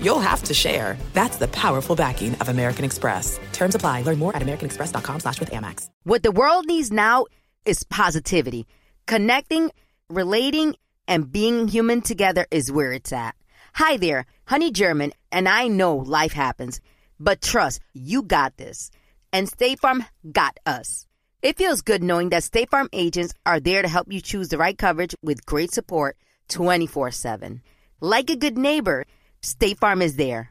you'll have to share. That's the powerful backing of American Express. Terms apply. Learn more at americanexpress.com slash with Amex. What the world needs now is positivity. Connecting, relating, and being human together is where it's at. Hi there, Honey German, and I know life happens, but trust, you got this. And State Farm got us. It feels good knowing that State Farm agents are there to help you choose the right coverage with great support 24 7. Like a good neighbor, State Farm is there.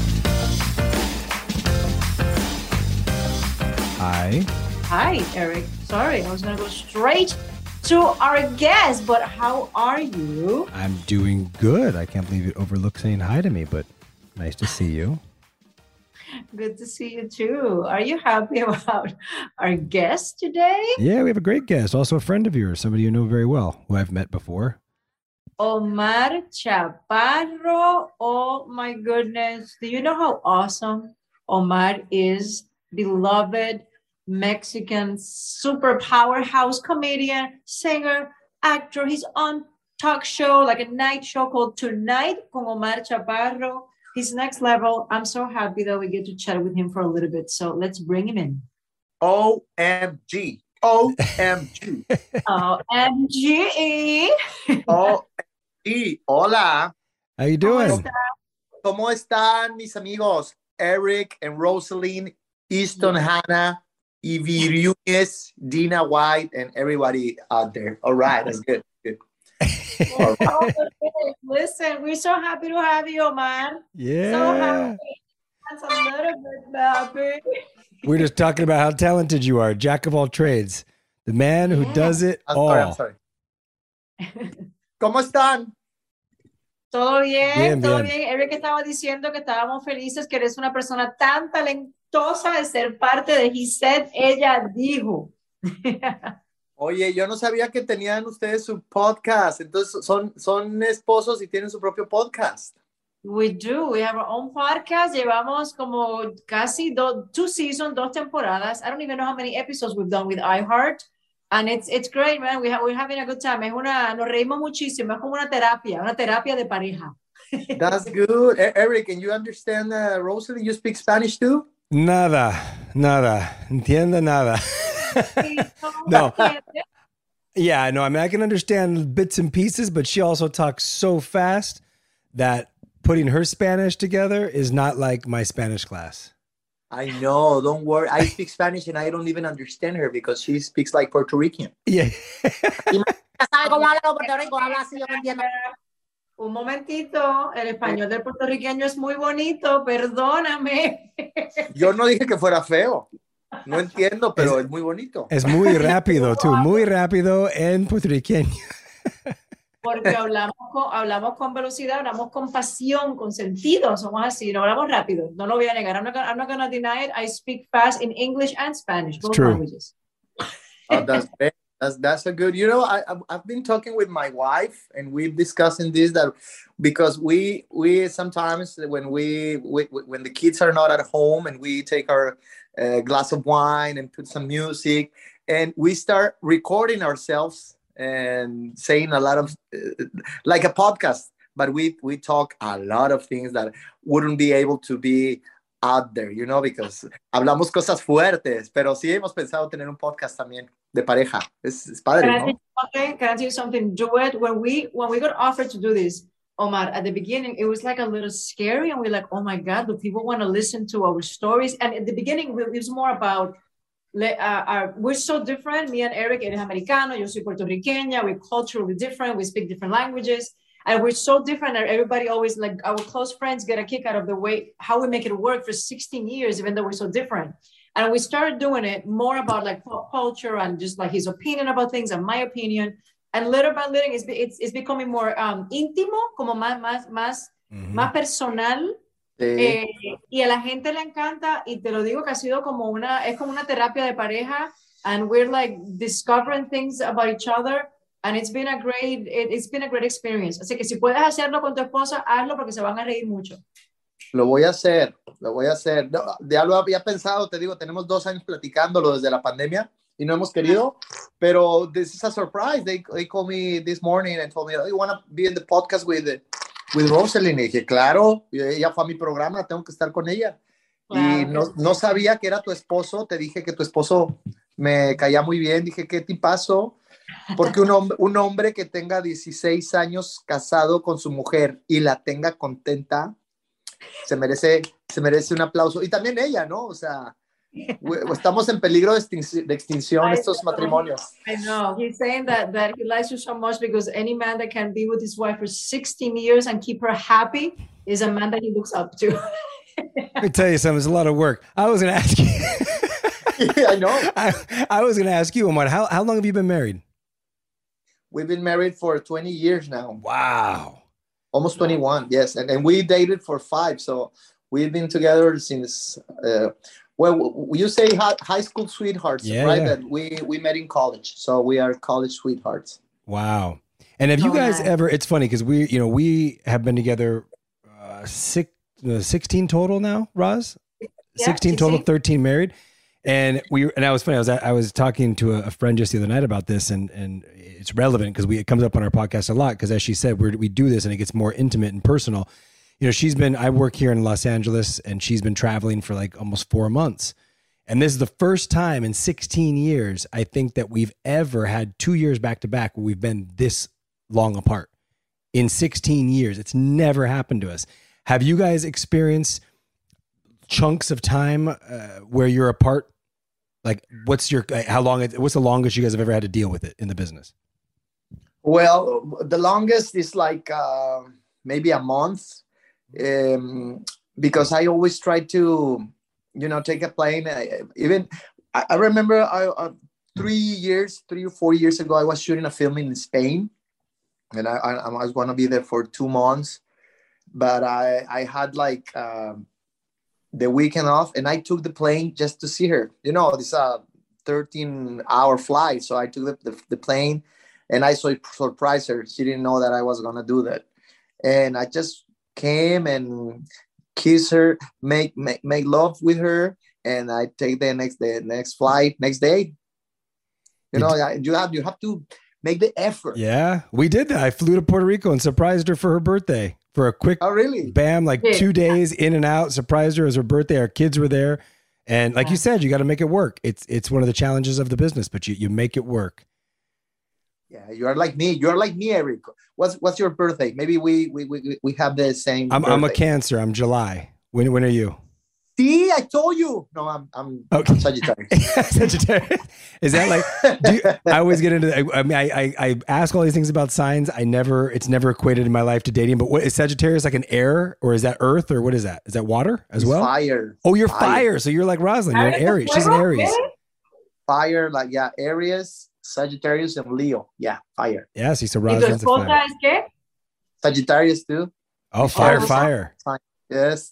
Hi. Hi, Eric. Sorry, I was going to go straight to our guest, but how are you? I'm doing good. I can't believe you overlooked saying hi to me, but nice to see you. Good to see you too. Are you happy about our guest today? Yeah, we have a great guest, also a friend of yours, somebody you know very well, who I've met before. Omar Chaparro. Oh my goodness. Do you know how awesome Omar is? Beloved Mexican super powerhouse comedian, singer, actor. He's on talk show, like a night show called Tonight con Omar Chaparro. He's next level. I'm so happy that we get to chat with him for a little bit. So let's bring him in. OMG. OMG. OMG. OMG. Hola. How you doing? ¿Cómo están mis amigos? Eric and Roselyn, Easton Hannah, Evie Runes, Dina White, and everybody out there. All right, that's good. Good. Oh, Listen, we're so happy to have you, Omar. Yeah. So happy. That's a little bit happy. We're just talking about how talented you are, jack of all trades, the man who Yeah. does it I'm all. sorry, I'm sorry. ¿Cómo están? Todo bien, Bien, todo bien. bien. Eric estaba diciendo que estábamos felices que eres una persona tan talentosa de ser parte de Said, ella dijo. Oye, yo no sabía que tenían ustedes su podcast. Entonces, son, son esposos y tienen su propio podcast. We do. We have our own podcast. Llevamos como casi do, two seasons, dos temporadas. I don't even know how many episodes we've done with iHeart. And it's, it's great, man. We have, we're having a good time. Es una, nos reímos muchísimo. Es como una terapia, una terapia de pareja. That's good. E- Eric, and you understand, uh, Rosalie, you speak Spanish too? Nada, nada, entiende nada. no. ¿eh? Yeah, no, I mean, I can understand bits and pieces, but she also talks so fast that putting her Spanish together is not like my Spanish class. I know. Don't worry. I speak Spanish and I don't even understand her because she speaks like Puerto Rican. Yeah. Un momentito, el español del puertorriqueño es muy bonito, perdóname. Yo no dije que fuera feo. No entiendo, pero es, es muy bonito. Es muy rápido, tú, muy rápido en puertorriqueño. Porque hablamos con, hablamos con velocidad, hablamos con pasión, con sentido, somos así, no hablamos rápido. No lo voy a negar. I'm not, I'm not going to deny it. I speak fast in English and Spanish, both true. languages. Oh, that's great. That's that's a good. You know, I I've been talking with my wife, and we've discussing this that because we we sometimes when we, we when the kids are not at home and we take our uh, glass of wine and put some music and we start recording ourselves and saying a lot of uh, like a podcast but we we talk a lot of things that wouldn't be able to be out there, you know, because hablamos cosas fuertes, pero sí hemos pensado tener un podcast también de pareja. Es, es padre, Can I, ¿no? tell you something? Can I tell you something? Do it when we when we got offered to do this, Omar. At the beginning, it was like a little scary, and we're like, "Oh my God, do people want to listen to our stories?" And at the beginning, it was more about. Uh, our, we're so different. Me and Eric, él es americano, yo soy puertorriqueña. We're culturally different. We speak different languages, and we're so different. And everybody always like our close friends get a kick out of the way how we make it work for 16 years, even though we're so different. And we started doing it more about like pop culture and just like his opinion about things and my opinion. And little by little, it's, it's, it's becoming more um, íntimo, como más, más, más, más personal. Sí. Eh, y a la gente le encanta, y te lo digo que ha sido como una, es como una terapia de pareja, and we're like discovering things about each other, and it's been a great, it, it's been a great experience. Así que si puedes hacerlo con tu esposa, hazlo porque se van a reír mucho. Lo voy a hacer, lo voy a hacer. No, ya lo había pensado, te digo, tenemos dos años platicándolo desde la pandemia y no hemos querido, pero this is a surprise. They, they called me this morning and told me, oh, you want to be in the podcast with, with Rosalind? Y dije, claro, y ella fue a mi programa, tengo que estar con ella. Y Claro. no, no sabía que era tu esposo, te dije que tu esposo me caía muy bien, dije, ¿qué tipazo? Porque un hombre, un hombre que tenga 16 años casado con su mujer y la tenga contenta, se merece, se merece un aplauso. Y también ella, ¿no? O sea, we- estamos en peligro de, extin- de extinción estos matrimonios. I know. He's saying that that he likes you so much because any man that can be with his wife for 16 years and keep her happy is a man that he looks up to. Let me tell you something. It's a lot of work. I was going to ask you. I know. I, I was going to ask you, Omar, how, how long have you been married? We've been married for 20 years now. Wow. Almost 21, yes. And, and we dated for five. So we've been together since, uh, well, you say high, high school sweethearts, Yeah, right? yeah. That we, we met in college. So we are college sweethearts. Wow. And have you Oh, guys nice. ever, it's funny because we, you know, we have been together uh, six, uh, 16 total now, Roz? Yeah, 16 total, 13 married. And we, and I was funny. I was, I was talking to a, friend just the other night about this and, and it's relevant because we, it comes up on our podcast a lot. Cause as she said, we're, we do this and it gets more intimate and personal. You know, she's been, I work here in Los Angeles and she's been traveling for like almost four months. And this is the first time in 16 years, I think that we've ever had two years back to back where we've been this long apart. In 16 years, it's never happened to us. Have you guys experienced chunks of time uh, where you're apart? Like, what's your, uh, how long, what's the longest you guys have ever had to deal with it in the business? Well, the longest is like uh, maybe a month, um, because I always try to, you know, take a plane. I, even I, I remember I, uh, three years, three or four years ago, I was shooting a film in Spain, and I, I, I was going to be there for two months, but I I had like um, the weekend off, and I took the plane just to see her. You know, it's a 13 hour flight, so I took the, the, the plane and I so surprised her. She didn't know that I was gonna do that, and I just came and kiss her, make make, make love with her, and I take the next the next flight next day. You know, you have you have to make the effort. Yeah, we did that. I flew to Puerto Rico and surprised her for her birthday for a quick Oh, really? bam, like Yeah. two days in and out. Surprised her as her birthday. Our kids were there. And like you said, you got to make it work. It's it's one of the challenges of the business, but you you make it work. Yeah, you are like me. You are like me, Eric. What's what's your birthday? Maybe we we we, we have the same. I'm I'm a. Cancer. I'm July. When when are you? See, I told you. No, I'm I'm Okay. Sagittarius. Sagittarius. Is that like? Do you, I always get into. I, I mean, I, I I ask all these things about signs. I never. It's never equated in my life to dating. But what is Sagittarius like an air or is that Earth or what is that? Is that water as It's well? Fire. Oh, you're fire. So you're like Roselyn. You're an Aries. She's an Aries. Fire, like yeah, Aries, Sagittarius, and Leo. Yeah, fire. Yeah. See, so Roselyn's a esposa fire. Sagittarius too. Oh, fire, Oh. fire. Yes.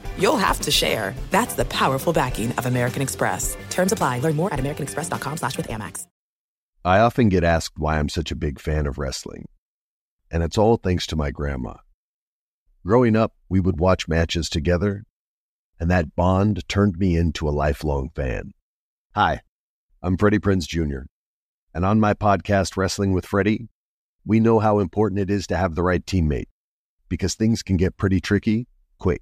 you'll have to share. That's the powerful backing of American Express. Terms apply. Learn more at americanexpress.com slash with Amex. I often get asked why I'm such a big fan of wrestling. And it's all thanks to my grandma. Growing up, we would watch matches together, and that bond turned me into a lifelong fan. Hi, I'm Freddie Prinze Jr., and on my podcast, Wrestling with Freddie, we know how important it is to have the right teammate because things can get pretty tricky quick.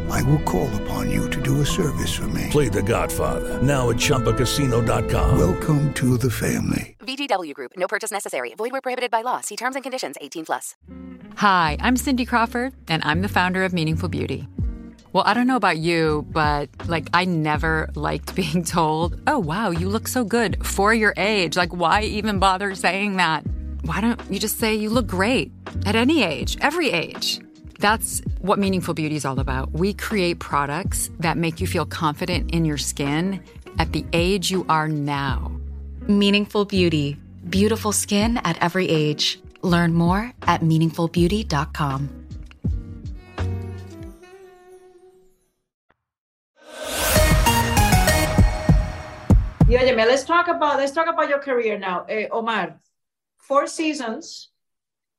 I will call upon you to do a service for me. Play The Godfather now at ChumbaCasino.com. Welcome to the family. VGW Group. No purchase necessary. Void where prohibited by law. See terms and conditions. 18 plus. Hi, I'm Cindy Crawford, and I'm the founder of Meaningful Beauty. Well, I don't know about you, but like, I never liked being told, oh, wow, you look so good for your age. Like, why even bother saying that? Why don't you just say you look great at any age, every age? That's what Meaningful Beauty is all about. We create products that make you feel confident in your skin at the age you are now. Meaningful Beauty. Beautiful skin at every age. Learn more at meaningfulbeauty.com. Y óyeme, let's talk about let's talk about your career now. Eh, Omar, four seasons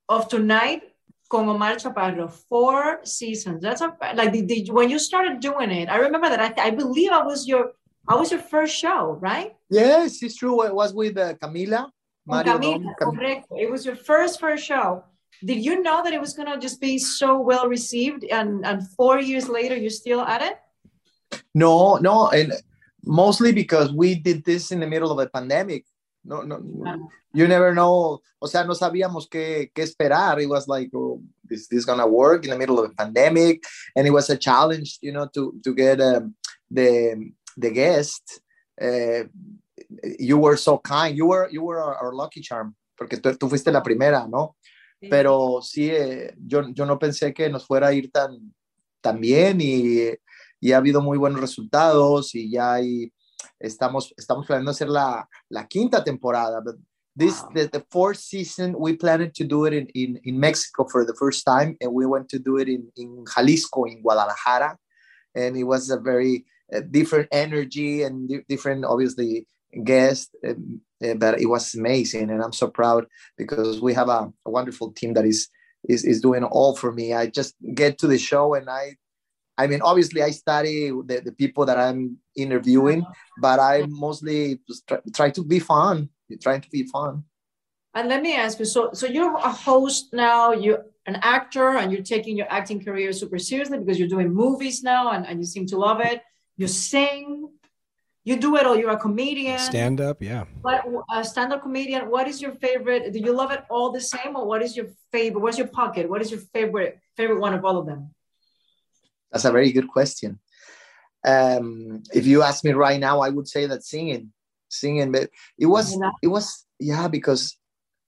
of tonight con Omar Chaparro. Four seasons. That's a like did, did- when you started doing it. I remember that I, I believe I was your I was your first show, right? Yes, it's true. It was with uh, Camila. Mario Camila, Dom- Cam-. It was your first first show. Did you know that it was gonna just be so well received, and and four years later you're still at it? No, no, and mostly because we did this in the middle of a pandemic. No, no, no. You never know. O sea, no sabíamos qué, qué esperar. It was like, oh, is this gonna work in the middle of a pandemic? And it was a challenge, you know, to to get um, the the guest. Uh, you were so kind. You were you were our, our lucky charm porque tú, tú, fuiste la primera, ¿no? Sí. Pero sí, eh, yo, yo no pensé que nos fuera a ir tan, tan bien y, y ha habido muy buenos resultados y ya hay, estamos, estamos planeando hacer la, la quinta temporada. But this, wow. the, the, fourth season, we planned to do it in, in, in Mexico for the first time and we went to do it in, in Jalisco, in Guadalajara. And it was a very uh, different energy and di different, obviously, guest, uh, but it was amazing, and I'm so proud because we have a, a, wonderful team that is is is doing all for me. I just get to the show, and I, I mean, obviously, I study the, the people that I'm interviewing, but I mostly try, try to be fun, trying to be fun. And let me ask you, so so you're a host now, you're an actor, and you're taking your acting career super seriously because you're doing movies now, and, and you seem to love it. You sing, you do it or you're a comedian. Stand up yeah. What a stand-up comedian what is your favorite do you love it all the same or what is your favorite what's your pocket? What is your favorite favorite one of all of them that's a very good question. Um if you ask me right now i would say that singing singing but it was it was yeah because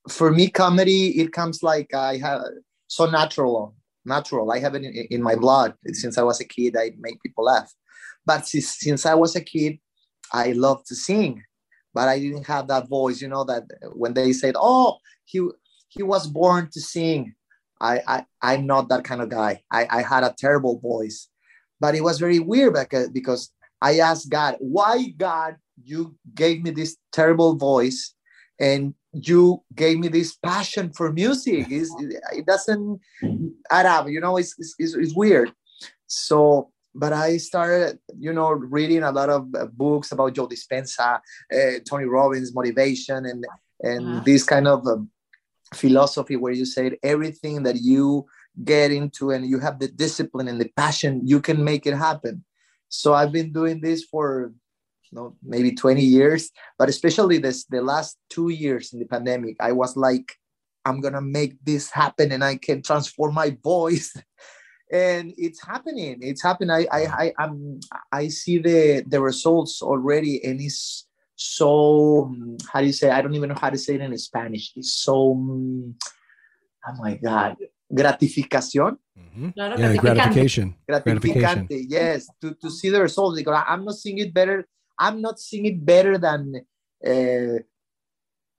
for me comedy it comes like i have so natural natural. I have it in, in my blood. Since i was a kid i make people laugh. But since, since i was a kid I love to sing, but I didn't have that voice. You know that when they said, "Oh, he he was born to sing," I, I I'm not that kind of guy. I, I had a terrible voice, but it was very weird because because I asked God, "Why God you gave me this terrible voice?" and you gave me this passion for music. It's, it doesn't add up, you know. It's, it's, it's weird. So but I started, you know, reading a lot of uh, books about Joe Dispenza, uh, Tony Robbins, motivation, and and uh-huh. this kind of um, philosophy where you said everything that you get into and you have the discipline and the passion, you can make it happen. So I've been doing this for you know, maybe 20 years, but especially this the last two years in the pandemic, I was like, I'm gonna make this happen and I can transform my voice and it's happening it's happening i i i I'm, i see the the results already and it's so how do you say i don't even know how to say it in spanish. It's so oh my god. Gratificación. Mm-hmm. yeah, gratification. Gratification. Yes. To, to see the results. Because i'm not seeing it better i'm not seeing it better than uh,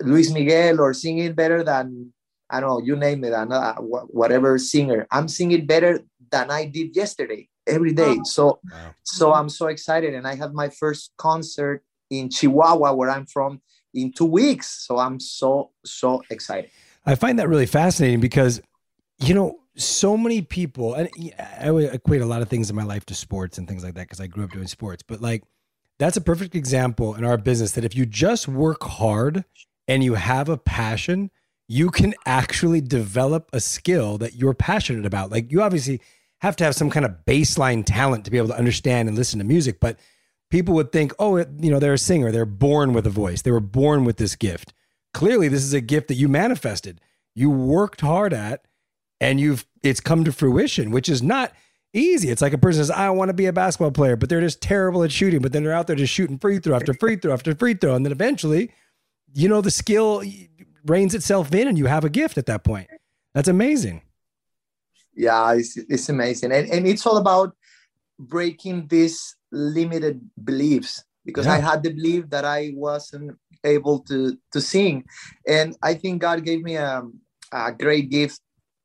luis miguel or seeing it better than I don't know, you name it, uh, whatever singer. I'm singing better than I did yesterday every day. So, wow. so I'm so excited, and I have my first concert in Chihuahua, where I'm from, in two weeks. So I'm so so excited. I find that really fascinating because, you know, so many people, and I would equate a lot of things in my life to sports and things like that because I grew up doing sports. But like, that's a perfect example in our business that if you just work hard and you have a passion you can actually develop a skill that you're passionate about. Like you obviously have to have some kind of baseline talent to be able to understand and listen to music, but people would think, oh, you know, they're a singer, they're born with a voice, they were born with this gift. Clearly, this is a gift that you manifested. You worked hard at and you've it's come to fruition, which is not easy. It's like a person says, I want to be a basketball player, but they're just terrible at shooting, but then they're out there just shooting free throw after free throw after free throw. And then eventually, you know, the skill reins itself in and you have a gift at that point. That's amazing. Yeah, it's, it's amazing. And, and it's all about breaking these limited beliefs because yeah. I had the belief that I wasn't able to, to sing. And I think God gave me a, a great gift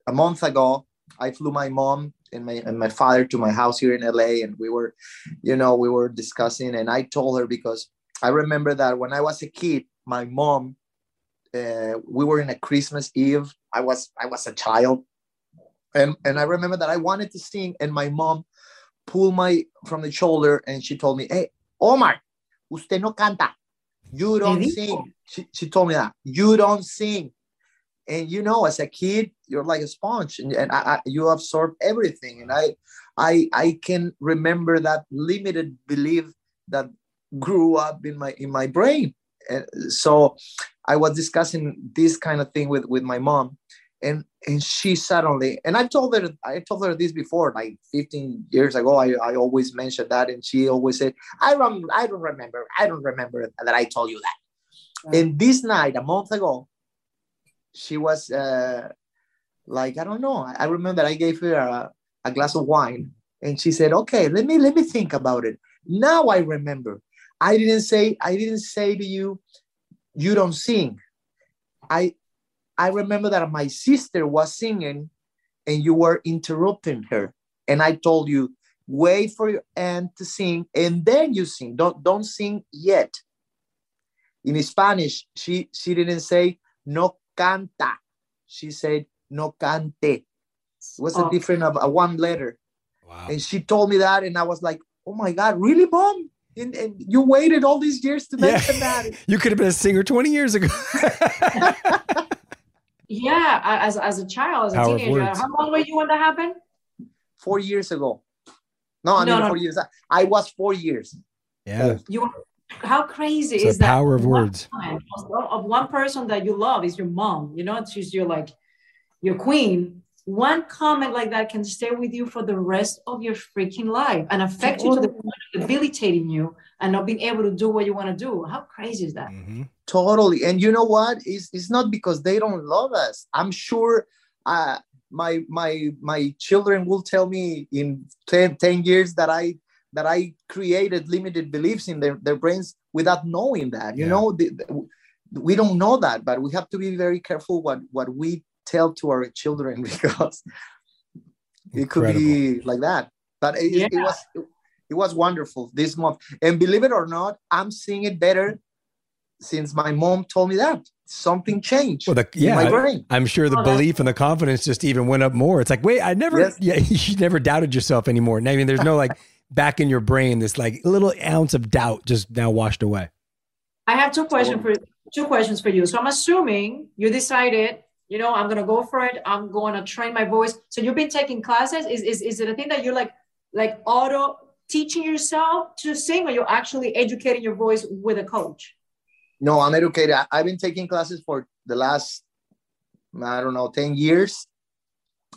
a month ago. I flew my mom and my, and my father to my house here in LA and we were, you know, we were discussing and I told her because I remember that when I was a kid, my mom uh, we were in a Christmas Eve. I was I was a child, and and I remember that I wanted to sing, and my mom pulled my from the shoulder and she told me, "Hey, Omar, usted no canta. You don't sing." She, she told me that you don't sing, and you know, as a kid, you're like a sponge, and, and I, I, you absorb everything. And I, I, I can remember that limited belief that grew up in my in my brain and so I was discussing this kind of thing with with my mom, and and she suddenly and I told her I told her this before, like 15 years ago. I, I always mentioned that, and she always said, "I don't I don't remember. I don't remember that I told you that." And this night, a month ago, she was uh, like, I don't know. I remember I gave her a, a glass of wine, and she said, "Okay, let me let me think about it." Now I remember. I didn't say I didn't say to you, "You don't sing." I I remember that my sister was singing, and you were interrupting her, and I told you, "Wait for your aunt to sing, and then you sing. Don't don't sing yet." In Spanish, she she didn't say no canta. She said no cante. It was a Oh. different of a one letter. And she told me that, and I was like, "Oh my God, really, mom? And, and you waited all these years to mention that?" You could have been a singer 20 years ago. Yeah, as, as a child, as a Power of teenager. words. How long were you when that happened? Four years ago. No, I No, mean no. four years. I was four years. Yeah. You how crazy It's is the that? power of words. Of of one person that you love is your mom. You know, she's your like your queen. One comment like that can stay with you for the rest of your freaking life and affect you to the point of debilitating you and not being able to do what you want to do. How crazy is that? Mm-hmm. Totally. And you know what? It's, it's not because they don't love us. I'm sure uh, my my my children will tell me in 10, 10 years that I that I created limited beliefs in their, their brains without knowing that. You Yeah. know, the, the- we don't know that, but we have to be very careful what what we tell to our children because it could be like that. But it, it- it was it was wonderful this month. And believe it or not, I'm seeing it better since my mom told me that something changed Well, the, in yeah, my I- brain. I'm sure the Oh, that's- belief and the confidence just even went up more. It's like, wait, I never, Yes. yeah, you never doubted yourself anymore. I mean, there's no like back in your brain, this like little ounce of doubt just now washed away. I have two questions for two questions for you. So I'm assuming you decided, you know, I'm gonna go for it. I'm to train my voice. So you've been taking classes. Is is, is it a thing that you're like like auto teaching yourself to sing, or you're actually educating your voice with a coach? No, I'm educated. I've been taking classes for the last, I don't know, 10 years.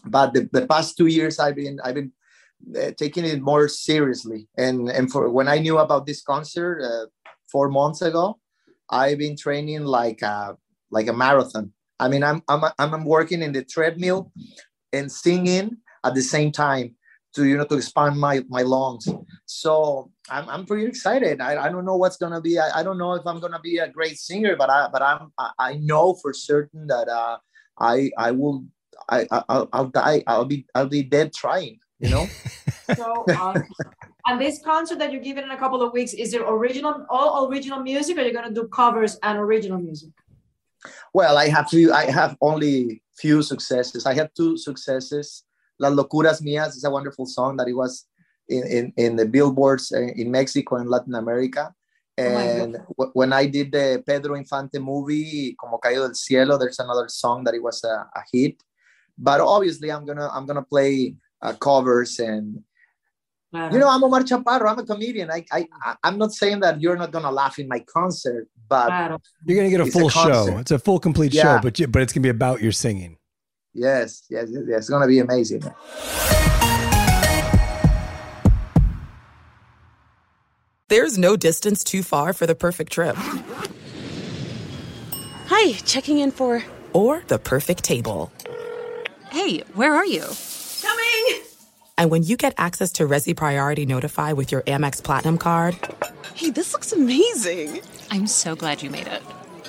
But the, the past two years, I've been I've been uh, taking it more seriously. And and for when I knew about this concert uh, four months ago, I've been training like a like a marathon. I mean, I'm I'm I'm working in the treadmill and singing at the same time to you know to expand my my lungs. So I'm I'm pretty excited. I, I don't know what's gonna be. I, I don't know if I'm gonna be a great singer, but I but I'm I, I know for certain that uh I I will I, I I'll, I'll die. I'll be I'll be dead trying. You know. So awesome. and this concert that you're giving in a couple of weeks, is it original all original music, or you're gonna do covers and original music? Well, I have few. I have only few successes. I have two successes. Las locuras mías is a wonderful song that it was in in, in the billboards in Mexico and Latin America. Oh And w- when I did the Pedro Infante movie, Como Caído del Cielo, there's another song that it was a, a hit. But obviously, I'm gonna I'm gonna play uh, covers and you know I'm Omar Chaparro. I'm a comedian. I I I- I'm not saying that you're not gonna laugh in my concert, but You're going to get a It's a full show. It's a full, complete Yeah. show, but you, but it's going to be about your singing. Yes, yes, yes, yes. It's gonna be amazing. There's no distance too far for the perfect trip. Hi, checking in for. Or the perfect table. Hey, where are you? Coming! And when you get access to Resy Priority Notify with your Amex Platinum card Hey, this looks amazing. I'm so glad you made it.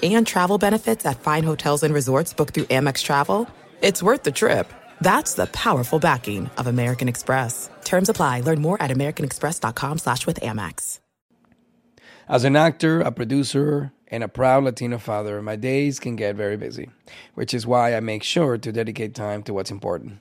and travel benefits at fine hotels and resorts booked through Amex Travel, it's worth the trip. That's the powerful backing of American Express. Terms apply. Learn more at americanexpress.com slash with Amex. As an actor, a producer, and a proud Latino father, my days can get very busy, which is why I make sure to dedicate time to what's important.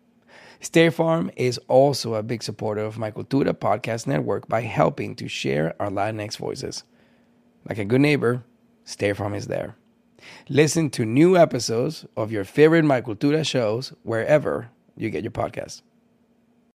State Farm is also a big supporter of My Cultura podcast network by helping to share our Latinx voices. Like a good neighbor, State Farm is there. Listen to new episodes of your favorite My Cultura shows wherever you get your podcasts.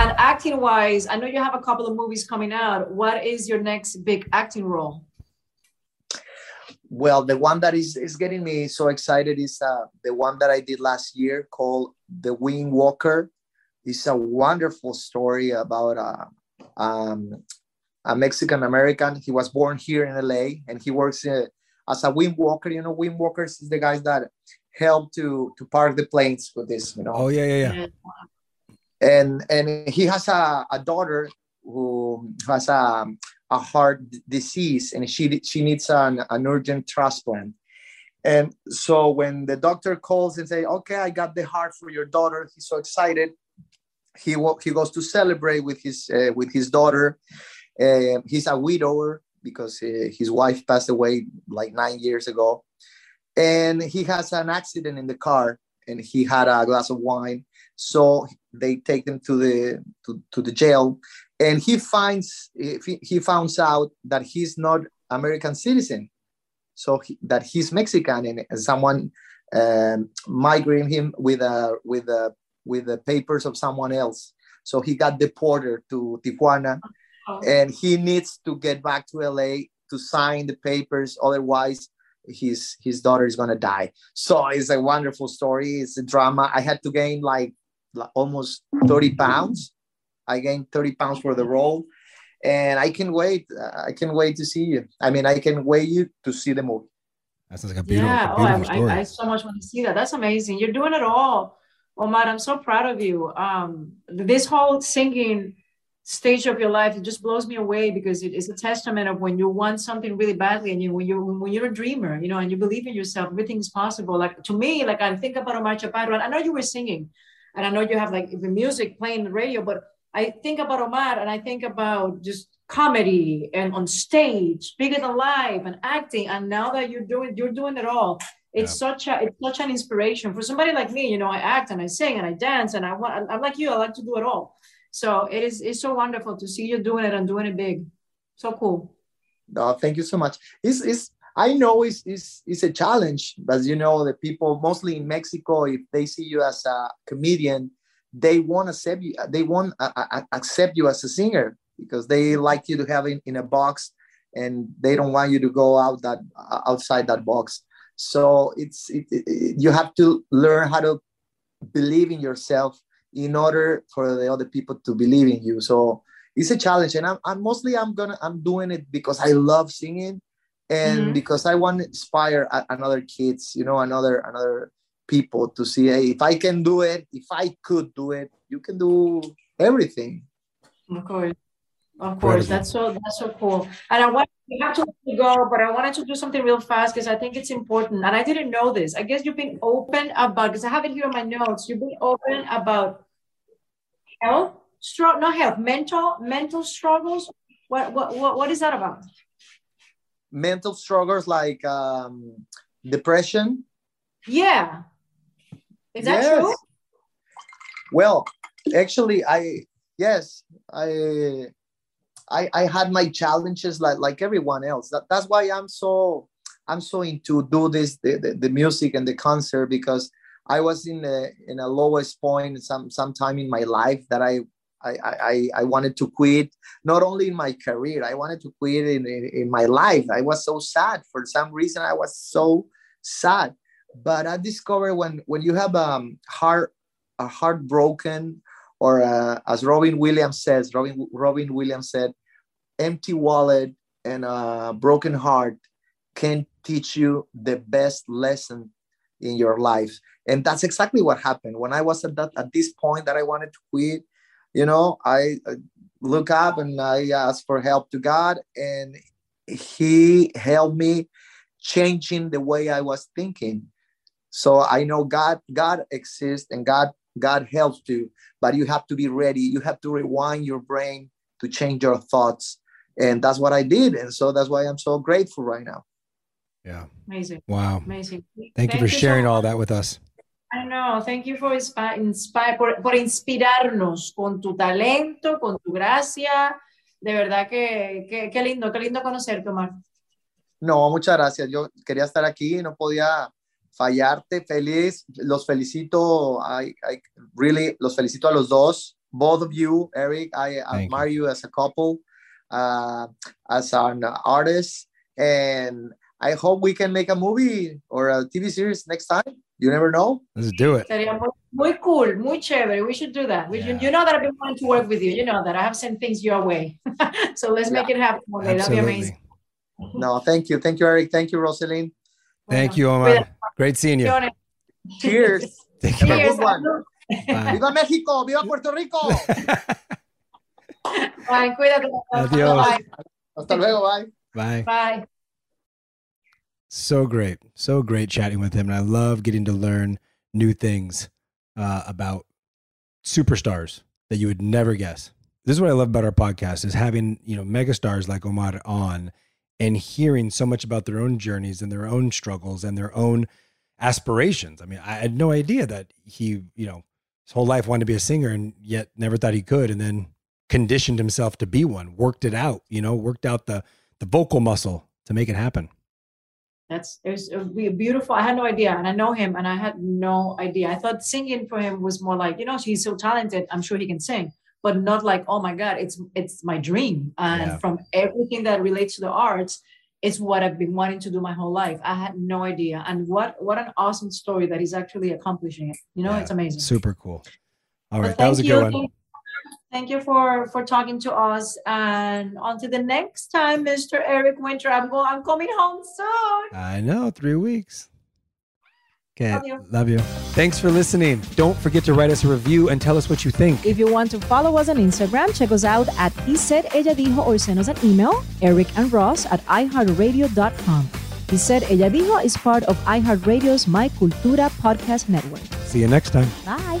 And acting wise, I know you have a couple of movies coming out. What is your next big acting role? Well, the one that is, is getting me so excited is uh, the one that I did last year called The Wind Walker. It's a wonderful story about uh, um, a Mexican American. He was born here in LA and he works uh, as a wing walker. You know, wing walkers is the guys that help to to park the planes with this. You know. Oh yeah, yeah, yeah. And and he has a, a daughter who has a a heart disease and she she needs an, an urgent transplant. And so when the doctor calls and say, "Okay, I got the heart for your daughter," he's so excited. He he goes to celebrate with his uh, with his daughter. Uh, he's a widower because uh, his wife passed away like nine years ago, and he has an accident in the car, and he had a glass of wine. So they take them to the to, to the jail, and he finds he, he finds out that he's not American citizen, so he, that he's Mexican, and someone um, migrating him with a with a with the papers of someone else. So he got deported to Tijuana, and he needs to get back to LA to sign the papers. Otherwise, his his daughter is gonna die. So it's a wonderful story. It's a drama. I had to gain like almost 30 pounds. I gained 30 pounds for the role. And I can wait. I can wait to see you. I mean, I can wait you to see the movie. That sounds like a beautiful, yeah, a oh, I, beautiful story. I, I so much want to see that. That's amazing. You're doing it all, Omar. I'm so proud of you. Um, this whole singing stage of your life it just blows me away because it is a testament of when you want something really badly and you when you when you're a dreamer, you know, and you believe in yourself, everything's possible. Like to me, like I think about Omar Chaparro, and I know you were singing, and I know you have like the music playing the radio, but I think about Omar and I think about just comedy and on stage, bigger than life and acting. And now that you're doing you're doing it all. It's such a it's such an inspiration for somebody like me. You know, I act and I sing and I dance and I want I'm like you, I like to do it all. So it is it's so wonderful to see you doing it and doing it big. So cool. No, thank you so much. It's, it's I know it's, it's, it's a challenge, but you know, the people mostly in Mexico, if they see you as a comedian, they won't accept you. They won't uh, accept you as a singer because they like you to have it in a box, and they don't want you to go out that outside that box. So it's it, it, you have to learn how to believe in yourself in order for the other people to believe in you. So it's a challenge, and I'm, I'm mostly I'm gonna I'm doing it because I love singing, and mm-hmm. because I want to inspire another kids, you know, another another people to see hey, if I can do it, if I could do it, you can do everything. Of course. Of course, that's so that's so cool. And I want we have to go, but I wanted to do something real fast because I think it's important. And I didn't know this. I guess you've been open about because I have it here in my notes. You've been open about health, struggle, not health, mental mental struggles. What what what, what is that about? Mental struggles like um, depression. Yeah. Is that yes. true? Well, actually, I yes, I I, I had my challenges like like everyone else. That, that's why I'm so I'm so into do this the, the, the music and the concert because I was in a in a lowest point some some time in my life that I I, I, I wanted to quit not only in my career I wanted to quit in, in, in my life I was so sad for some reason I was so sad but I discovered when when you have um heart a heartbroken or uh, as Robin Williams says, Robin, Robin Williams said, empty wallet and a broken heart can teach you the best lesson in your life. And that's exactly what happened. When I was at that at this point that I wanted to quit, you know, I uh, look up and I ask for help to God, and He helped me changing the way I was thinking. So I know God, God exists and God God helps you, but you have to be ready. You have to rewind your brain to change your thoughts. And that's what I did. And so that's why I'm so grateful right now. Yeah. Amazing. Wow. Amazing. Thank, Thank you for you sharing so all that with us. I know. Thank you for inspire, por, por inspirarnos con tu talento, con tu gracia. De verdad que, que, que lindo, qué lindo conocerte, Omar. No, muchas gracias. Yo quería estar aquí, no podía fallarte, feliz, los felicito, I, I really, los felicito a los dos, both of you, Eric, I Thank admire you. you. as a couple, uh, as an artist, and I hope we can make a movie or a TV series next time. You never know. Let's do it. Sería muy, muy cool, muy chévere. We should do that. We yeah. should, you know that I've been wanting to work with you. You know that I have sent things your way. so let's yeah. make it happen one. That'd be amazing. No, thank you. Thank you, Eric. Thank you, Roselyn. Thank you, Omar. Great seeing you. Cheers. Thank you. Cheers. Viva México, viva Puerto Rico. bye, cuídate. Adiós. Bye. Hasta luego, bye. Bye. Bye. So great. So great chatting with him. And I love getting to learn new things uh, about superstars that you would never guess. This is what I love about our podcast is having, you know, megastars like Omar on and hearing so much about their own journeys and their own struggles and their own aspirations. I mean, I had no idea that he, you know, his whole life wanted to be a singer and yet never thought he could and then conditioned himself to be one, worked it out, you know, worked out the the vocal muscle to make it happen. That's it was beautiful. I had no idea, and I know him, and I had no idea. I thought singing for him was more like, you know, he's so talented. I'm sure he can sing but not like oh my god it's it's my dream and yeah. from everything that relates to the arts it's what i've been wanting to do my whole life i had no idea and what what an awesome story that he's actually accomplishing it you know yeah, it's amazing super cool all right that was a you. good one thank you for for talking to us and on to the next time mr eric winter i'm going i'm coming home soon i know three weeks Okay. Love you. Love you. Thanks for listening. Don't forget to write us a review and tell us what you think. If you want to follow us on Instagram, check us out at He Said Ella Dijo or send us an email, Eric and Ross at iHeartRadio.com. He Said Ella Dijo is part of iHeartRadio's My Cultura podcast network. See you next time. Bye.